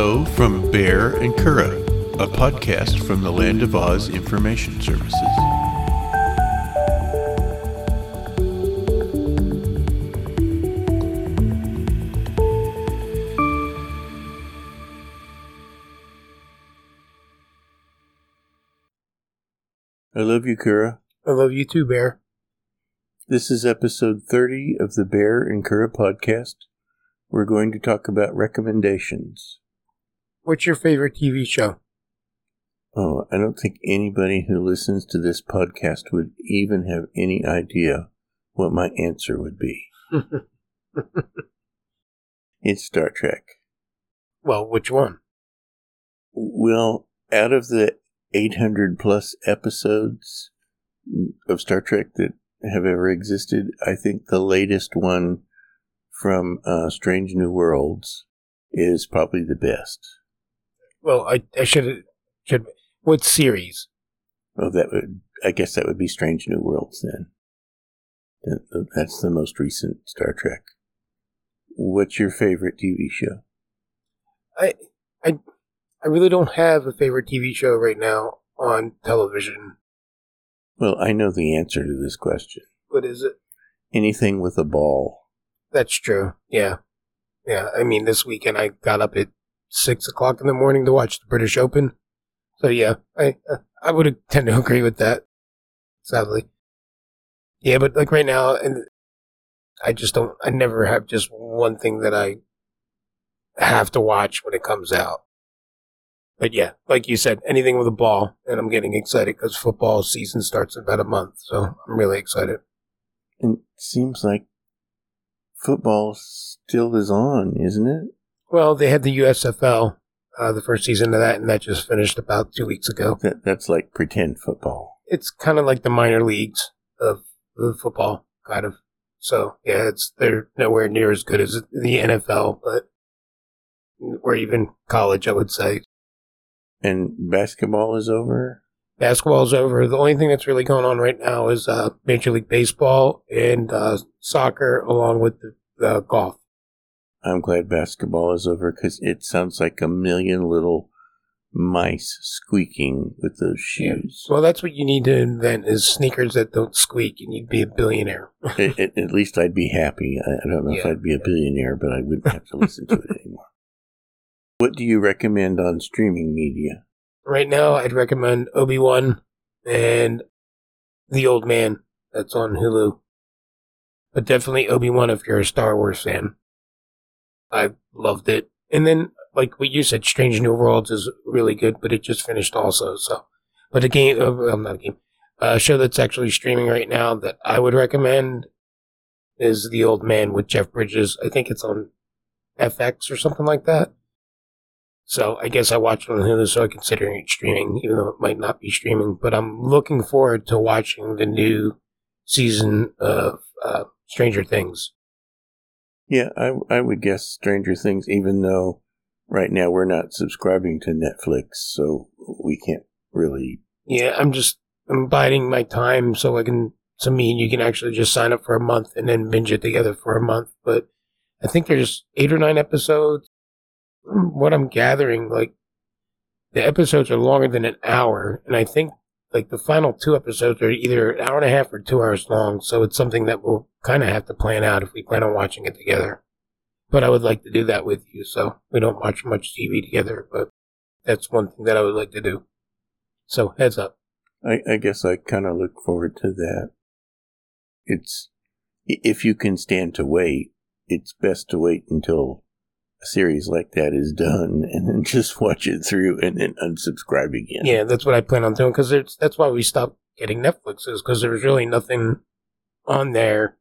Hello from Baehr and Curadh, a podcast from the Land of Oz Information Services. I love you, Curadh. I love you too, Baehr. This is episode 30 of the Baehr and Curadh podcast. We're going to talk about recommendations. What's your favorite TV show? Oh, I don't think anybody who listens to this podcast would even have any idea what my answer would be. it's Star Trek. Well, which one? Well, out of the 800 plus episodes of Star Trek that have ever existed, I think the latest one from uh, Strange New Worlds is probably the best. Well, I, I should should what series? Well, that would I guess that would be Strange New Worlds then. That's the most recent Star Trek. What's your favorite TV show? I I I really don't have a favorite TV show right now on television. Well, I know the answer to this question. What is it? Anything with a ball. That's true. Yeah. Yeah. I mean, this weekend I got up at six o'clock in the morning to watch the British Open. So yeah, I I would tend to agree with that. Sadly. Yeah, but like right now, and I just don't. I never have just one thing that I have to watch when it comes out. But yeah, like you said, anything with a ball, and I'm getting excited because football season starts in about a month, so I'm really excited. And it seems like football still is on, isn't it? Well, they had the USFL, uh, the first season of that, and that just finished about two weeks ago. That, that's like pretend football. It's kind of like the minor leagues of, of football, kind of. So yeah, it's they're nowhere near as good as the NFL, but or even college, I would say. And basketball is over. Basketball's over. The only thing that's really going on right now is uh, Major League Baseball and uh, soccer, along with the, the golf. I'm glad basketball is over because it sounds like a million little mice squeaking with those shoes. Yeah. Well, that's what you need to invent is sneakers that don't squeak, and you'd be a billionaire. it, at least I'd be happy. I, I don't know yeah. if I'd be a billionaire, but I wouldn't have to listen to it anymore. What do you recommend on streaming media? Right now, I'd recommend Obi Wan and The Old Man. That's on Hulu. But definitely Obi Wan if you're a Star Wars fan. I loved it. And then, like what you said, Strange New Worlds is really good, but it just finished also. So, but a game, uh, not a game, a show that's actually streaming right now that I would recommend is The Old Man with Jeff Bridges. I think it's on FX or something like that. So I guess I watched on Hulu, so I'm considering it streaming, even though it might not be streaming. But I'm looking forward to watching the new season of uh, Stranger Things. Yeah, I I would guess Stranger Things, even though right now we're not subscribing to Netflix, so we can't really. Yeah, I'm just I'm biding my time so I can. So me you can actually just sign up for a month and then binge it together for a month. But I think there's eight or nine episodes. What I'm gathering, like the episodes are longer than an hour, and I think like the final two episodes are either an hour and a half or two hours long. So it's something that we'll kind of have to plan out if we plan on watching it together. But I would like to do that with you. So we don't watch much TV together, but that's one thing that I would like to do. So heads up. I, I guess I kind of look forward to that. It's, if you can stand to wait, it's best to wait until series like that is done and then just watch it through and then unsubscribe again. Yeah, that's what I plan on doing because that's why we stopped getting Netflix is because there was really nothing on there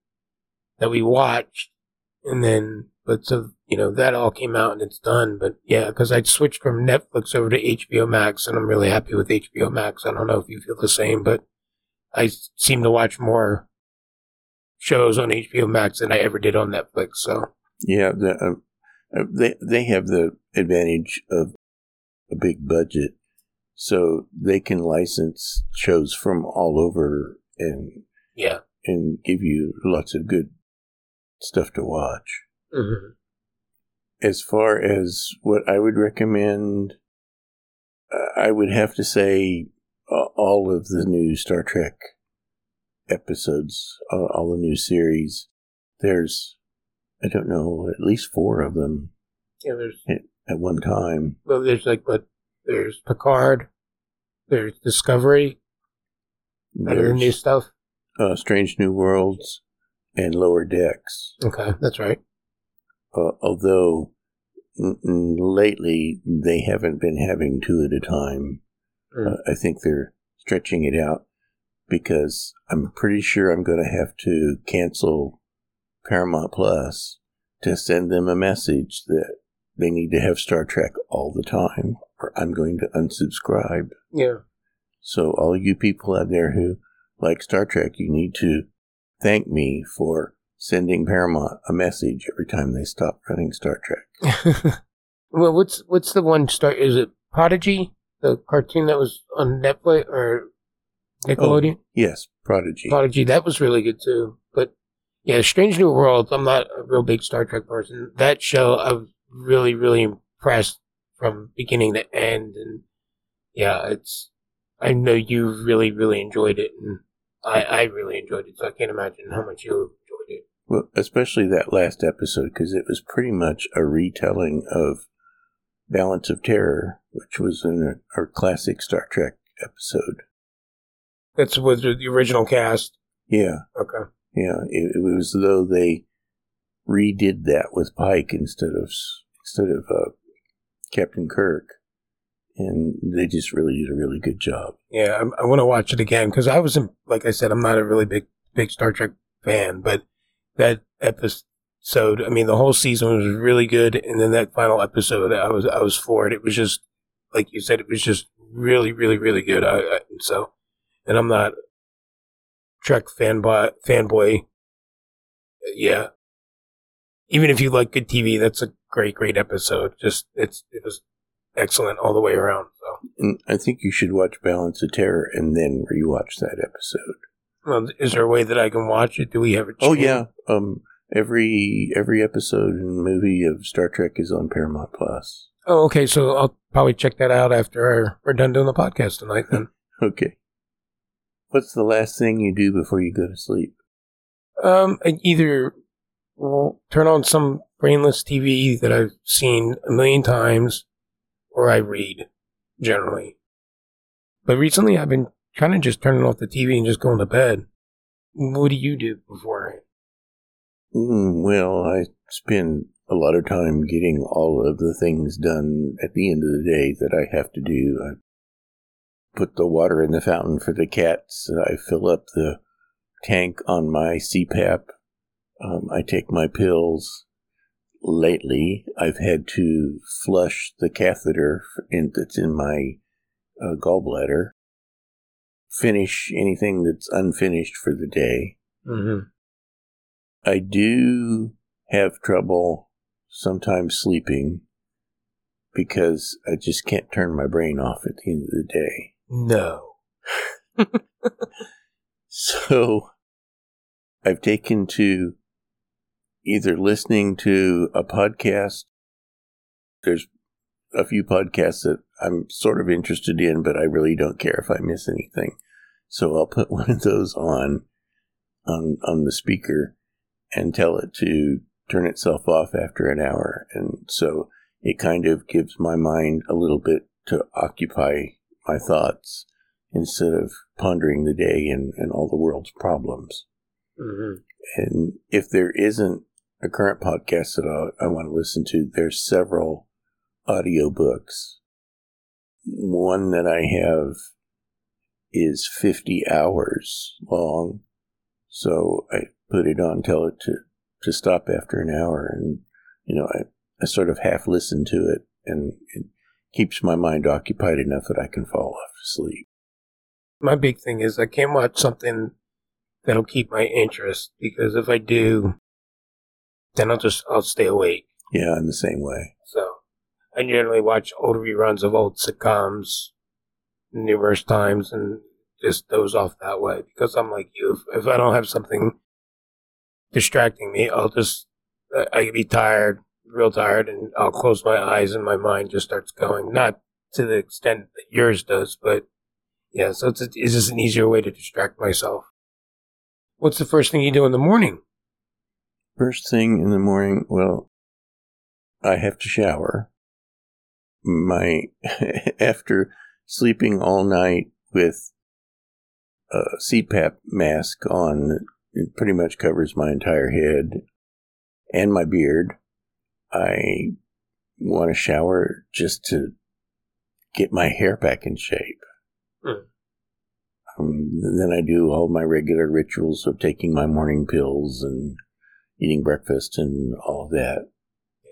that we watched. And then, but so, you know, that all came out and it's done. But yeah, because I switched from Netflix over to HBO Max and I'm really happy with HBO Max. I don't know if you feel the same, but I seem to watch more shows on HBO Max than I ever did on Netflix. So yeah, the, uh, they they have the advantage of a big budget, so they can license shows from all over and yeah, and give you lots of good stuff to watch. Mm-hmm. as far as what I would recommend, uh, I would have to say uh, all of the new Star Trek episodes, uh, all the new series. There's, I don't know, at least four of them. Yeah, there's at, at one time. Well, there's like, but there's Picard, there's Discovery, there's new stuff. Uh, Strange New Worlds and Lower Decks. Okay, that's right. Uh, although n- n- lately they haven't been having two at a time. Mm. Uh, I think they're stretching it out because I'm pretty sure I'm going to have to cancel Paramount Plus to send them a message that they need to have Star Trek all the time, or I'm going to unsubscribe. Yeah. So, all you people out there who like Star Trek, you need to thank me for sending Paramount a message every time they stop running Star Trek. well, what's what's the one star? Is it Prodigy, the cartoon that was on Netflix or oh, Nickelodeon? Oh, yes, Prodigy. Prodigy, that was really good too. Yeah, Strange New Worlds. I'm not a real big Star Trek person. That show, I was really, really impressed from beginning to end, and yeah, it's. I know you really, really enjoyed it, and I, I really enjoyed it. So I can't imagine how much you enjoyed it. Well, especially that last episode because it was pretty much a retelling of Balance of Terror, which was in our classic Star Trek episode. That's with the original cast. Yeah. Okay. Yeah, it, it was as though they redid that with Pike instead of instead of uh, Captain Kirk, and they just really did a really good job. Yeah, I, I want to watch it again because I wasn't like I said, I'm not a really big big Star Trek fan, but that episode, I mean, the whole season was really good, and then that final episode, I was I was for it. It was just like you said, it was just really, really, really good. I, I so, and I'm not Trek fanboy fanboy. Yeah, even if you like good TV, that's a great, great episode. Just it's it was excellent all the way around. So. And I think you should watch Balance of Terror and then rewatch that episode. Well, is there a way that I can watch it? Do we have it? Oh yeah, um, every every episode and movie of Star Trek is on Paramount Plus. Oh, okay. So I'll probably check that out after we're done doing the podcast tonight. Then. okay. What's the last thing you do before you go to sleep? Um, either well, turn on some brainless TV that I've seen a million times, or I read, generally. But recently I've been kind of just turning off the TV and just going to bed. What do you do before? Mm, well, I spend a lot of time getting all of the things done at the end of the day that I have to do. Put the water in the fountain for the cats. I fill up the tank on my CPAP um, I take my pills. Lately, I've had to flush the catheter in, that's in my uh, gallbladder, finish anything that's unfinished for the day. Mm-hmm. I do have trouble sometimes sleeping because I just can't turn my brain off at the end of the day. No. so I've taken to either listening to a podcast. There's a few podcasts that I'm sort of interested in, but I really don't care if I miss anything. So I'll put one of those on on on the speaker and tell it to turn itself off after an hour. And so it kind of gives my mind a little bit to occupy my thoughts instead of pondering the day and, and all the world's problems. Mm-hmm. And if there isn't a current podcast that I, I want to listen to, there's several audiobooks. One that I have is 50 hours long. So I put it on, tell it to, to stop after an hour. And, you know, I, I sort of half listen to it and it keeps my mind occupied enough that I can fall off to sleep. My big thing is I can't watch something that'll keep my interest because if I do, then I'll just I'll stay awake. Yeah, in the same way. So I generally watch old reruns of old sitcoms numerous times and just doze off that way because I'm like you. If, if I don't have something distracting me, I'll just I get be tired real tired, and I'll close my eyes and my mind just starts going. Not to the extent that yours does, but yeah. So it's, a, it's just an easier way to distract myself. What's the first thing you do in the morning? First thing in the morning, well, I have to shower. My after sleeping all night with a CPAP mask on, it pretty much covers my entire head and my beard. I want to shower just to get my hair back in shape. Hmm. Um, then I do all my regular rituals of taking my morning pills and eating breakfast and all that.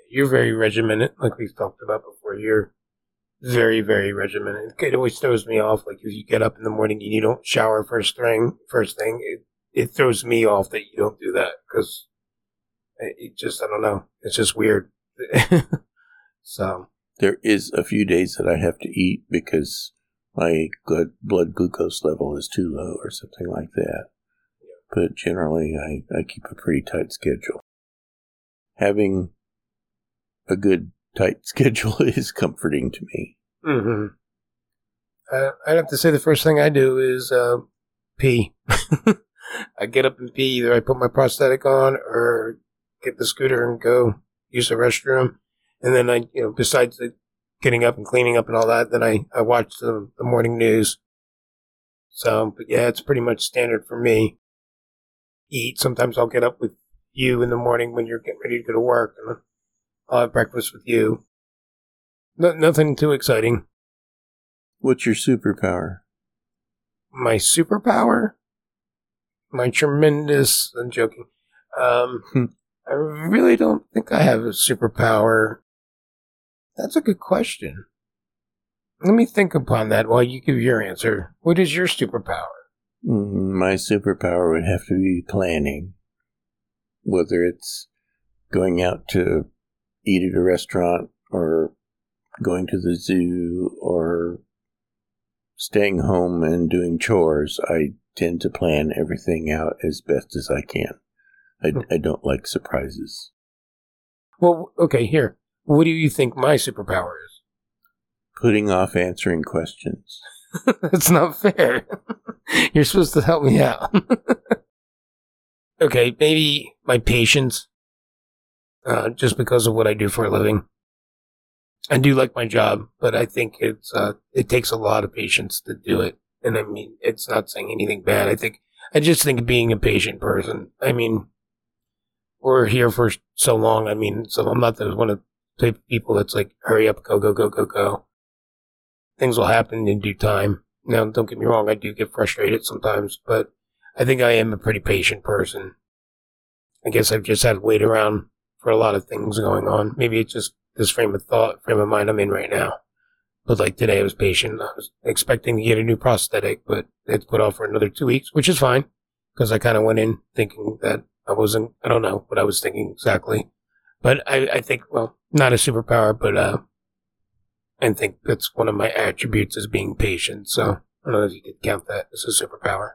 You're very regimented, like we've talked about before. You're very, very regimented. It always throws me off. Like if you get up in the morning and you don't shower first thing, first thing, it, it throws me off that you don't do that because it just, I don't know. It's just weird. so there is a few days that I have to eat because my good blood glucose level is too low or something like that. But generally, I, I keep a pretty tight schedule. Having a good tight schedule is comforting to me. Mm-hmm. Uh, I'd have to say the first thing I do is uh, pee. I get up and pee. Either I put my prosthetic on or get the scooter and go use the restroom. And then I, you know, besides the getting up and cleaning up and all that, then I, I watch the, the morning news. So, but yeah, it's pretty much standard for me. Eat. Sometimes I'll get up with you in the morning when you're getting ready to go to work and I'll have breakfast with you. No, nothing too exciting. What's your superpower? My superpower? My tremendous. I'm joking. Um, hmm. I really don't think I have a superpower. That's a good question. Let me think upon that while you give your answer. What is your superpower? Mm, my superpower would have to be planning. Whether it's going out to eat at a restaurant or going to the zoo or staying home and doing chores, I tend to plan everything out as best as I can. I. I don't like surprises. Well, okay, here. What do you think my superpower is? Putting off answering questions. That's not fair. You're supposed to help me out. okay, maybe my patience. Uh, just because of what I do for a living. I do like my job, but I think it's uh, it takes a lot of patience to do it. And I mean, it's not saying anything bad. I think I just think being a patient person. I mean, we're here for so long. I mean, so I'm not the one of the people that's like, hurry up, go, go, go, go, go. Things will happen in due time. Now, don't get me wrong, I do get frustrated sometimes, but I think I am a pretty patient person. I guess I've just had to wait around for a lot of things going on. Maybe it's just this frame of thought, frame of mind I'm in right now. But like today, I was patient. I was expecting to get a new prosthetic, but it's put off for another two weeks, which is fine because I kind of went in thinking that I wasn't, I don't know what I was thinking exactly. But I, I think, well, not a superpower, but, uh, I think that's one of my attributes is being patient. So I don't know if you could count that as a superpower.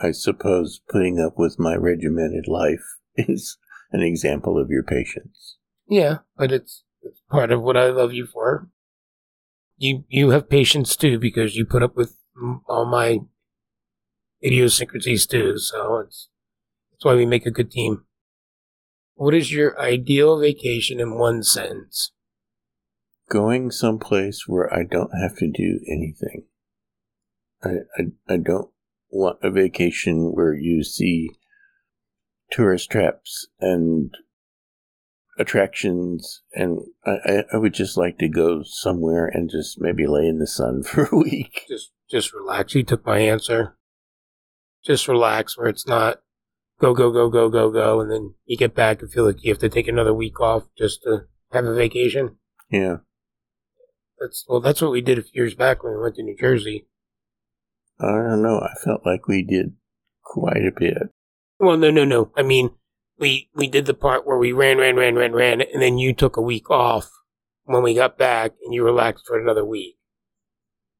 I suppose putting up with my regimented life is an example of your patience. Yeah, but it's, it's part of what I love you for. You you have patience too because you put up with all my idiosyncrasies too. So it's that's why we make a good team. What is your ideal vacation in one sentence? Going someplace where I don't have to do anything. I, I, I don't want a vacation where you see tourist traps and attractions and I, I would just like to go somewhere and just maybe lay in the sun for a week. Just just relax. You took my answer. Just relax where it's not go, go, go, go, go, go, and then you get back and feel like you have to take another week off just to have a vacation. Yeah. That's well, that's what we did a few years back when we went to New Jersey. I don't know. I felt like we did quite a bit. Well, no, no, no. I mean, we we did the part where we ran, ran, ran, ran, ran, and then you took a week off when we got back, and you relaxed for another week.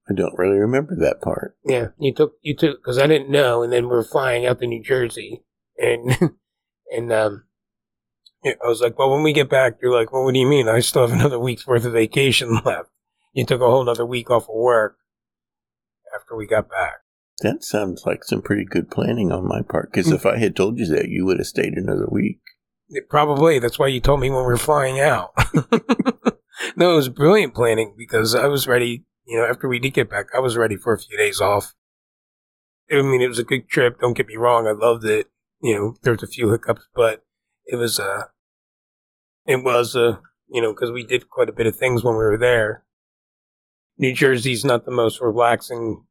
I don't really remember that part. Yeah, you took you took because I didn't know, and then we are flying out to New Jersey, and and um, I was like, well, when we get back, you're like, well, what do you mean? I still have another week's worth of vacation left. You took a whole other week off of work after we got back. That sounds like some pretty good planning on my part. Because if I had told you that, you would have stayed another week. It- probably. That's why you told me when we were flying out. no, it was brilliant planning because I was ready. You know, after we did get back, I was ready for a few days off. I mean, it was a good trip. Don't get me wrong. I loved it. You know, there was a few hiccups, but it was, uh, it was, uh, you know, because we did quite a bit of things when we were there. New Jersey's not the most relaxing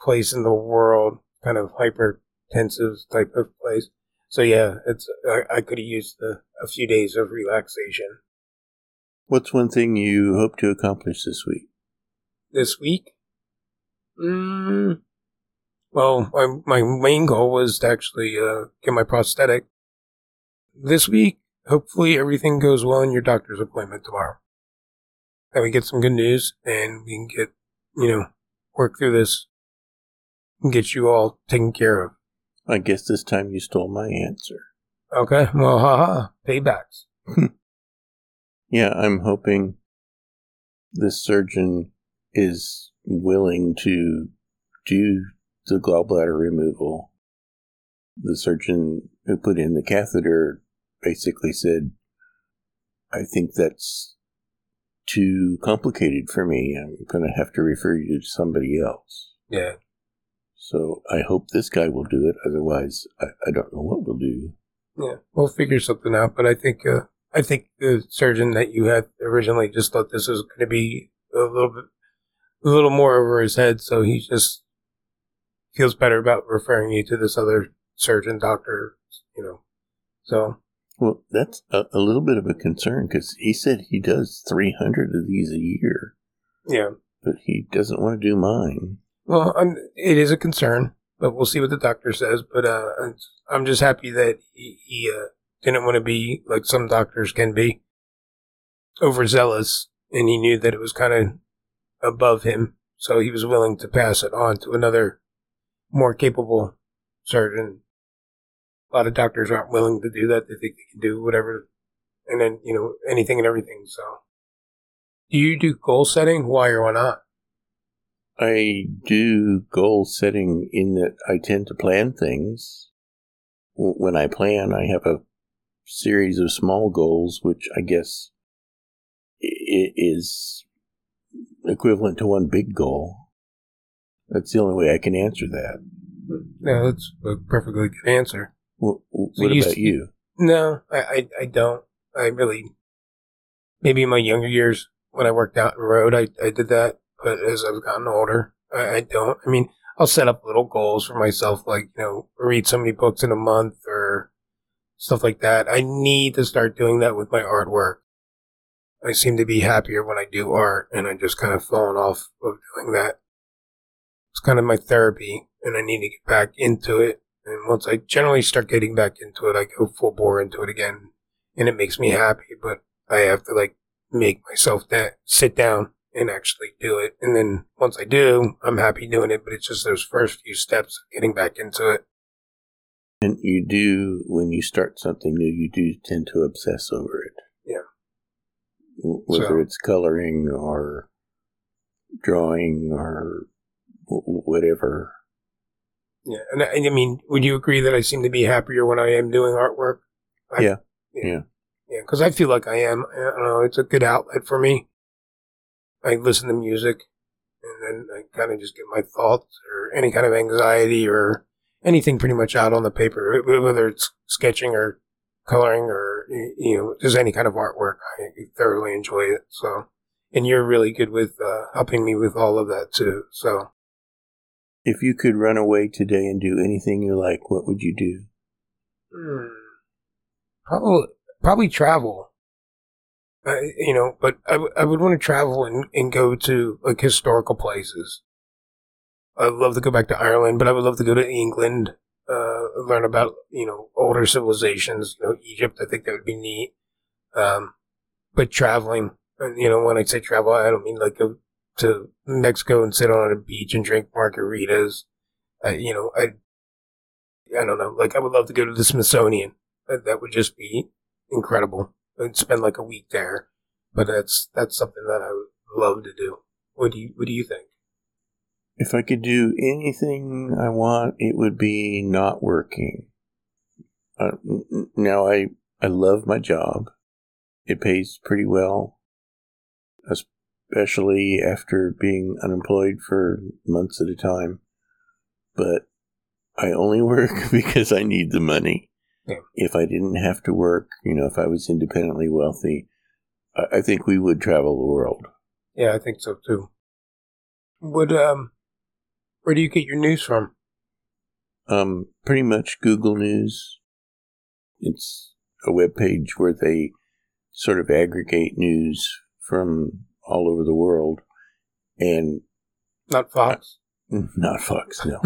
place in the world, kind of hypertensive type of place. So yeah, it's I, I could have used a, a few days of relaxation What's one thing you hope to accomplish this week? this week. Mm, well, my my main goal was to actually uh, get my prosthetic this week. Hopefully, everything goes well in your doctor's appointment tomorrow. That we get some good news and we can get you know work through this and get you all taken care of. I guess this time you stole my answer. Okay, well, haha, paybacks. Yeah, I'm hoping this surgeon is willing to do the gallbladder removal. The surgeon who put in the catheter basically said, I think that's too complicated for me. I'm going to have to refer you to somebody else. Yeah, So I hope this guy will do it. Otherwise, I, I don't know what we'll do. Yeah, we'll figure something out. But I think uh, I think the surgeon that you had originally just thought this was going to be a little bit, a little more over his head, so he just feels better about referring you to this other surgeon doctor. You know, so Well, that's a, a little bit of a concern because he said he does 300 of these a year, yeah. but he doesn't want to do mine. Well, I'm, it is a concern, but we'll see what the doctor says. But uh, I'm just happy that he, he uh, didn't want to be like some doctors can be overzealous, and he knew that it was kind of above him, so he was willing to pass it on to another more capable surgeon. A lot of doctors aren't willing to do that; they think they can do whatever, and then you know anything and everything. So, do you do goal setting? Why or why not? I do goal setting in that I tend to plan things. When I plan, I have a series of small goals, which I guess is equivalent to one big goal. That's the only way I can answer that. No, that's a perfectly good answer. W- w- So what you about you? No, I, I, I don't. I really, maybe in my younger years when I worked out and rode, I, I did that. But as I've gotten older, I, I don't. I mean, I'll set up little goals for myself, like, you know, read so many books in a month or stuff like that. I need to start doing that with my artwork. I seem to be happier when I do art, and I just kind of fallen off of doing that. It's kind of my therapy, and I need to get back into it. And once I generally start getting back into it, I go full bore into it again, and it makes me happy. But I have to like make myself that sit down and actually do it. And then once I do, I'm happy doing it. But it's just those first few steps of getting back into it. And you do, when you start something new, you do tend to obsess over it. Yeah. Whether So- it's coloring or drawing or whatever. Yeah, and I, and I mean, would you agree that I seem to be happier when I am doing artwork? I- Yeah. yeah, Yeah. yeah. Because I feel like I am. I don't know. It's a good outlet for me. I listen to music, and then I kind of just get my thoughts or any kind of anxiety or anything pretty much out on the paper, whether it's sketching or coloring or you know just any kind of artwork. I thoroughly enjoy it. So, and you're really good with uh, helping me with all of that too. So. If you could run away today and do anything you like, what would you do? Hmm. Probably, probably travel. Uh, you know, but I, w- I would want to travel and, and go to like historical places. I'd love to go back to Ireland, but I would love to go to England, uh, learn about, you know, older civilizations, you know, Egypt. I think that would be neat. Um, but traveling, you know, when I say travel, I don't mean like go to Mexico and sit on a beach and drink margaritas. Uh, you know, I, I don't know. Like I would love to go to the Smithsonian. That, that would just be incredible. I'd spend like a week there, but that's that's something that I would love to do. What do you What do you think? If I could do anything I want, it would be not working. Uh, now I I love my job. It pays pretty well, especially after being unemployed for months at a time. But I only work because I need the money. Yeah. If I didn't have to work, you know, if I was independently wealthy, I, I think we would travel the world. Yeah, I think so too. Would um where do you get your news from? Um, pretty much Google News. It's a web page where they sort of aggregate news from all over the world, and not Fox. not Fox, no.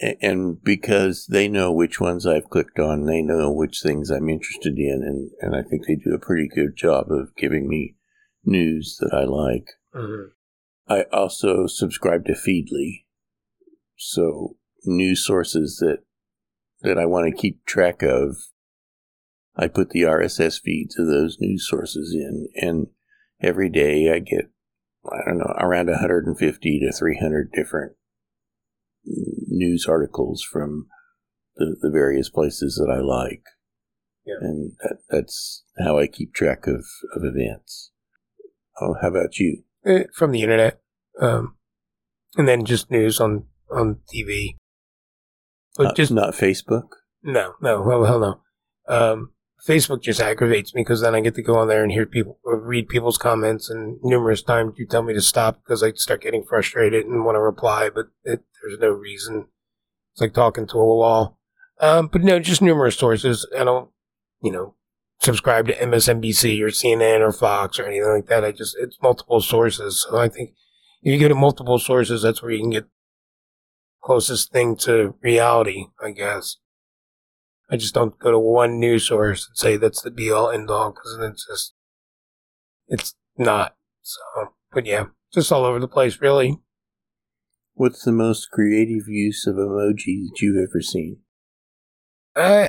and because they know which ones I've clicked on, they know which things I'm interested in, and, and I think they do a pretty good job of giving me news that I like. Mm-hmm. I also subscribe to Feedly, so news sources that that I want to keep track of. I put the RSS feeds of those news sources in, and every day I get I don't know around 150 to 300 different news articles from the, the various places that I like. Yeah. And that, that's how I keep track of, of events. Oh, how about you? Uh, from the internet, um, and then just news on on TV. But not, just not Facebook. No, no, well, hell no. Um, Facebook just aggravates me because then I get to go on there and hear people read people's comments, and numerous times you tell me to stop because I start getting frustrated and want to reply, but it, there's no reason. It's like talking to a wall. Um, but no, just numerous sources. I don't, you know, subscribe to MSNBC or CNN or Fox or anything like that. I just it's multiple sources. So I think if you go to multiple sources, that's where you can get closest thing to reality, I guess. I just don't go to one news source and say that's the be all end all because it's just, it's not. So, but yeah, just all over the place, really. What's the most creative use of emoji that you've ever seen? Uh,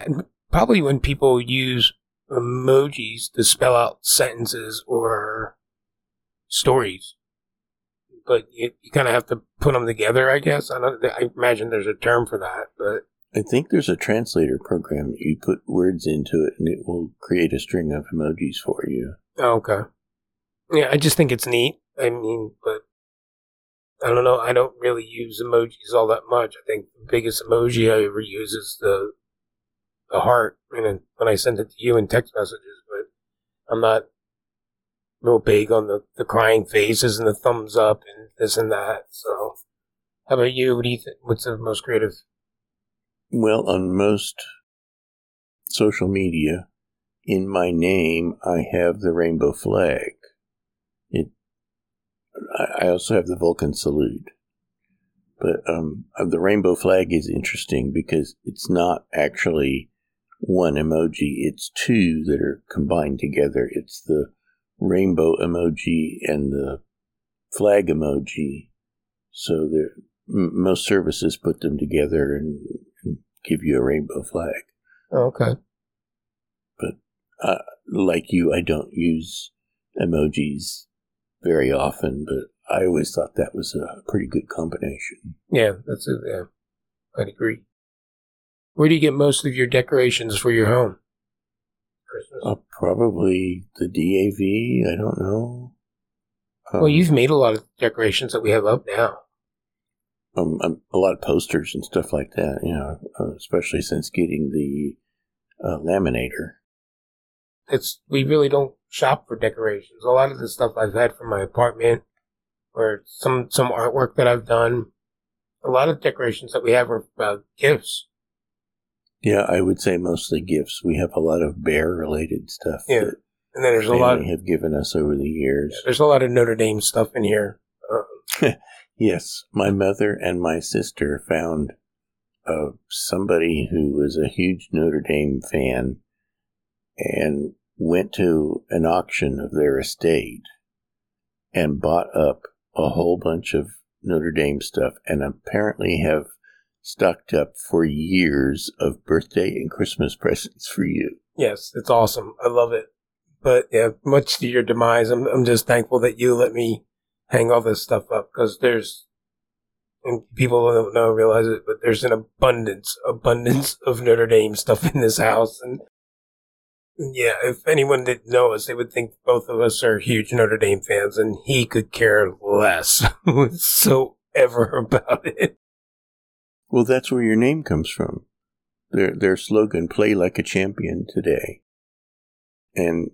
probably when people use emojis to spell out sentences or stories. But you, you kind of have to put them together, I guess. I, don't, I imagine there's a term for that, but I think there's a translator program. You put words into it, and it will create a string of emojis for you. Oh, okay. Yeah, I just think it's neat. I mean, but I don't know. I don't really use emojis all that much. I think the biggest emoji I ever use is the the heart, and when I send it to you in text messages. But I'm not real big on the the crying faces and the thumbs up and this and that. So, how about you? What do you think? What's the most creative well, on most social media, in my name, I have the rainbow flag. It. I also have the Vulcan salute, but um, uh, the rainbow flag is interesting because it's not actually one emoji; it's two that are combined together. It's the rainbow emoji and the flag emoji. So most services put them together and give you a rainbow flag. Oh, okay. But uh, like you, I don't use emojis very often, but I always thought that was a pretty good combination. Yeah, that's it. Yeah, I'd agree. Where do you get most of your decorations for your home? Christmas? Uh, probably the DAV. I don't know. Um, well, you've made a lot of decorations that we have up now um, um, a lot of posters and stuff like that. You know, uh, especially since getting the uh, laminator. It's we really don't shop for decorations. A lot of the stuff I've had from my apartment, or some some artwork that I've done. A lot of decorations that we have are uh, gifts. Yeah, I would say mostly gifts. We have a lot of bear related stuff. Yeah, and then there's a lot they have given us over the years. Yeah, there's a lot of Notre Dame stuff in here. Uh, Yes, my mother and my sister found uh, somebody who was a huge Notre Dame fan and went to an auction of their estate and bought up a whole bunch of Notre Dame stuff and apparently have stocked up for years of birthday and Christmas presents for you. Yes, it's awesome. I love it. But yeah, much to your demise, I'm, I'm just thankful that you let me hang all this stuff up because there's, and people don't know, realize it, but there's an abundance, abundance of Notre Dame stuff in this house. And yeah, if anyone didn't know us, they would think both of us are huge Notre Dame fans, and he could care less whatsoever about it. Well, that's where your name comes from. Their their slogan, "Play like a champion today," and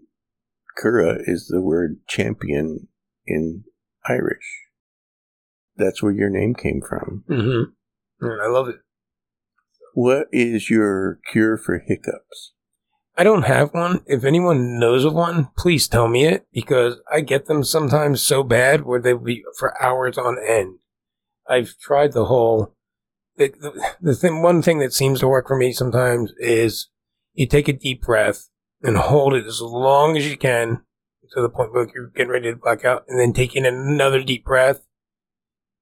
Curadh is the word champion in Irish. That's where your name came from. Mm-hmm. I love it. What is your cure for hiccups? I don't have one. If anyone knows of one, please tell me it because I get them sometimes so bad where they be for hours on end. I've tried the whole. The, the, the thing, one thing that seems to work for me sometimes is you take a deep breath and hold it as long as you can to the point where you're getting ready to black out, and then taking another deep breath,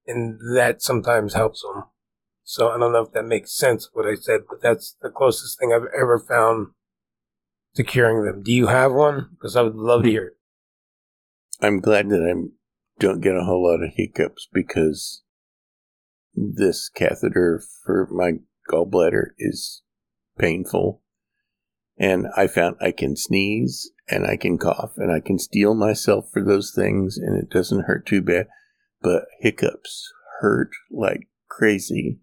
and that sometimes helps them. So I don't know if that makes sense what I said, but that's the closest thing I've ever found to curing them. Do you have one? Because I would love to hear it. I'm glad that I don't get a whole lot of hiccups because this catheter for my gallbladder is painful. And I found I can sneeze and I can cough and I can steel myself for those things and it doesn't hurt too bad. But hiccups hurt like crazy.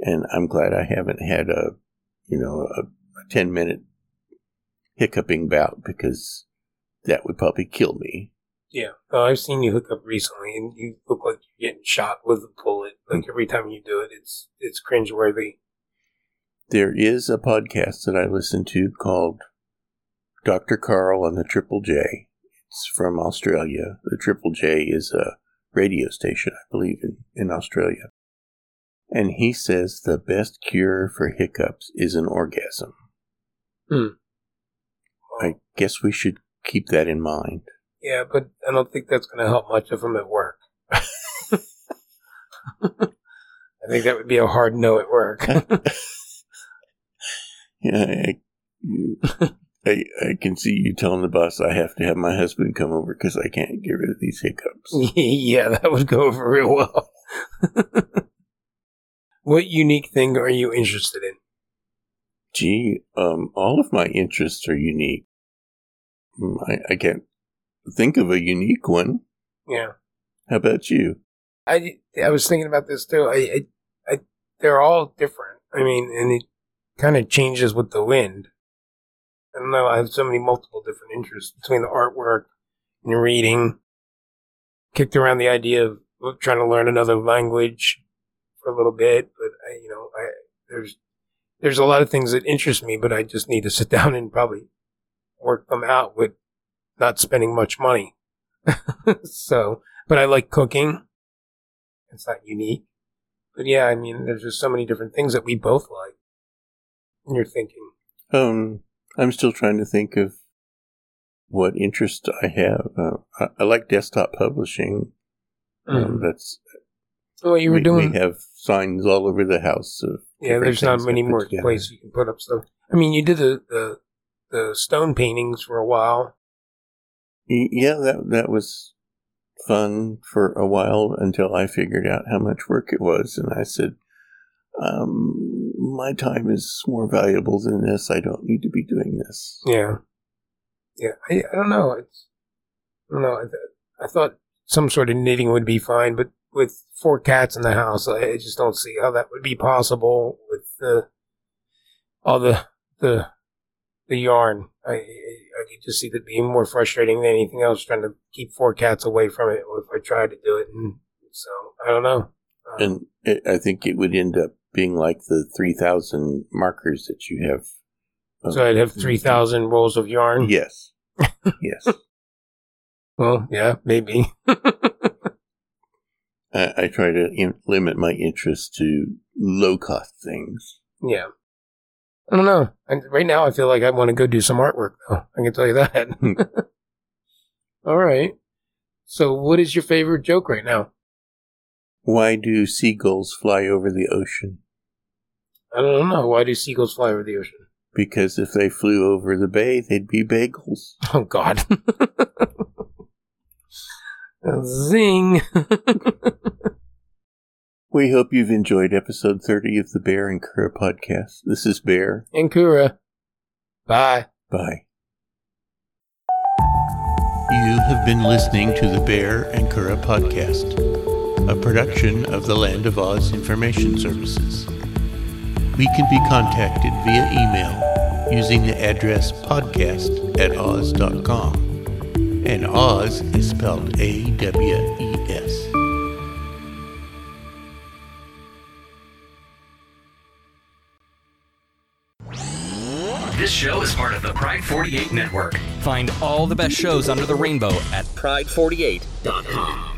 And I'm glad I haven't had a, you know, a, a 10 minute hiccuping bout because that would probably kill me. Yeah. Oh, I've seen you hook up recently, and you look like you're getting shot with a bullet. Hmm. Like every time you do it, it's it's cringeworthy. There is a podcast that I listen to called Dr. Karl on the Triple J. It's from Australia. The Triple J is a radio station, I believe, in, in Australia. And he says the best cure for hiccups is an orgasm. Hmm. I guess we should keep that in mind. Yeah, but I don't think that's going to help much of them at work. I think that would be a hard no at work. yeah, I, I, I, can see you telling the boss I have to have my husband come over because I can't get rid of these hiccups. yeah, that would go over real well. what unique thing are you interested in? Gee, um, all of my interests are unique. Mm, I, I can't think of a unique one. Yeah. How about you? I, I was thinking about this too. I, I, I they're all different. I mean, and it kind of changes with the wind. I don't know. I have so many multiple different interests between the artwork and reading. Kicked around the idea of trying to learn another language for a little bit, but I, you know, I, there's there's a lot of things that interest me, but I just need to sit down and probably work them out with not spending much money. so, but I like cooking. It's not unique. But yeah, I mean, there's just so many different things that we both like. And you're thinking. Um, I'm still trying to think of what interest I have. Uh, I, I, like desktop publishing. Mm. Um, that's. what you were we, doing. We have signs all over the house. yeah, there's not many more places you can put up stuff. I mean, you did the, the the stone paintings for a while. Yeah, that that was fun for a while until I figured out how much work it was, and I said, um, "My time is more valuable than this. I don't need to be doing this." Yeah, yeah. I, I don't know. It's I don't know. I, I thought some sort of knitting would be fine, but with four cats in the house, I just don't see how that would be possible with the all the the the yarn. I, I could just see that being more frustrating than anything else, trying to keep four cats away from it if I tried to do it. And so I don't know. Um, and it, I think it would end up being like the 3,000 markers that you have. Um, so I'd have 3,000 rolls of yarn? Yes. yes. Well, yeah, maybe. I, I, try to in- limit my interest to low cost things. Yeah. I don't know. right now, I feel like I want to go do some artwork, though. I can tell you that. Hmm. All right. So, what is your favorite joke right now? Why do seagulls fly over the ocean? I don't know. Why do seagulls fly over the ocean? Because if they flew over the bay, they'd be bagels. Oh, God. Zing. We hope you've enjoyed episode 30 of the Baehr and Curadh podcast. This is Baehr. and Curadh. Bye. Bye. You have been listening to the Baehr and Curadh podcast, a production of the Land of Oz Information Services. We can be contacted via email using the address podcast at oz.com. And Oz is spelled A W E S. This show is part of the Pride 48 network. Find all the best shows under the rainbow at Pride48.com.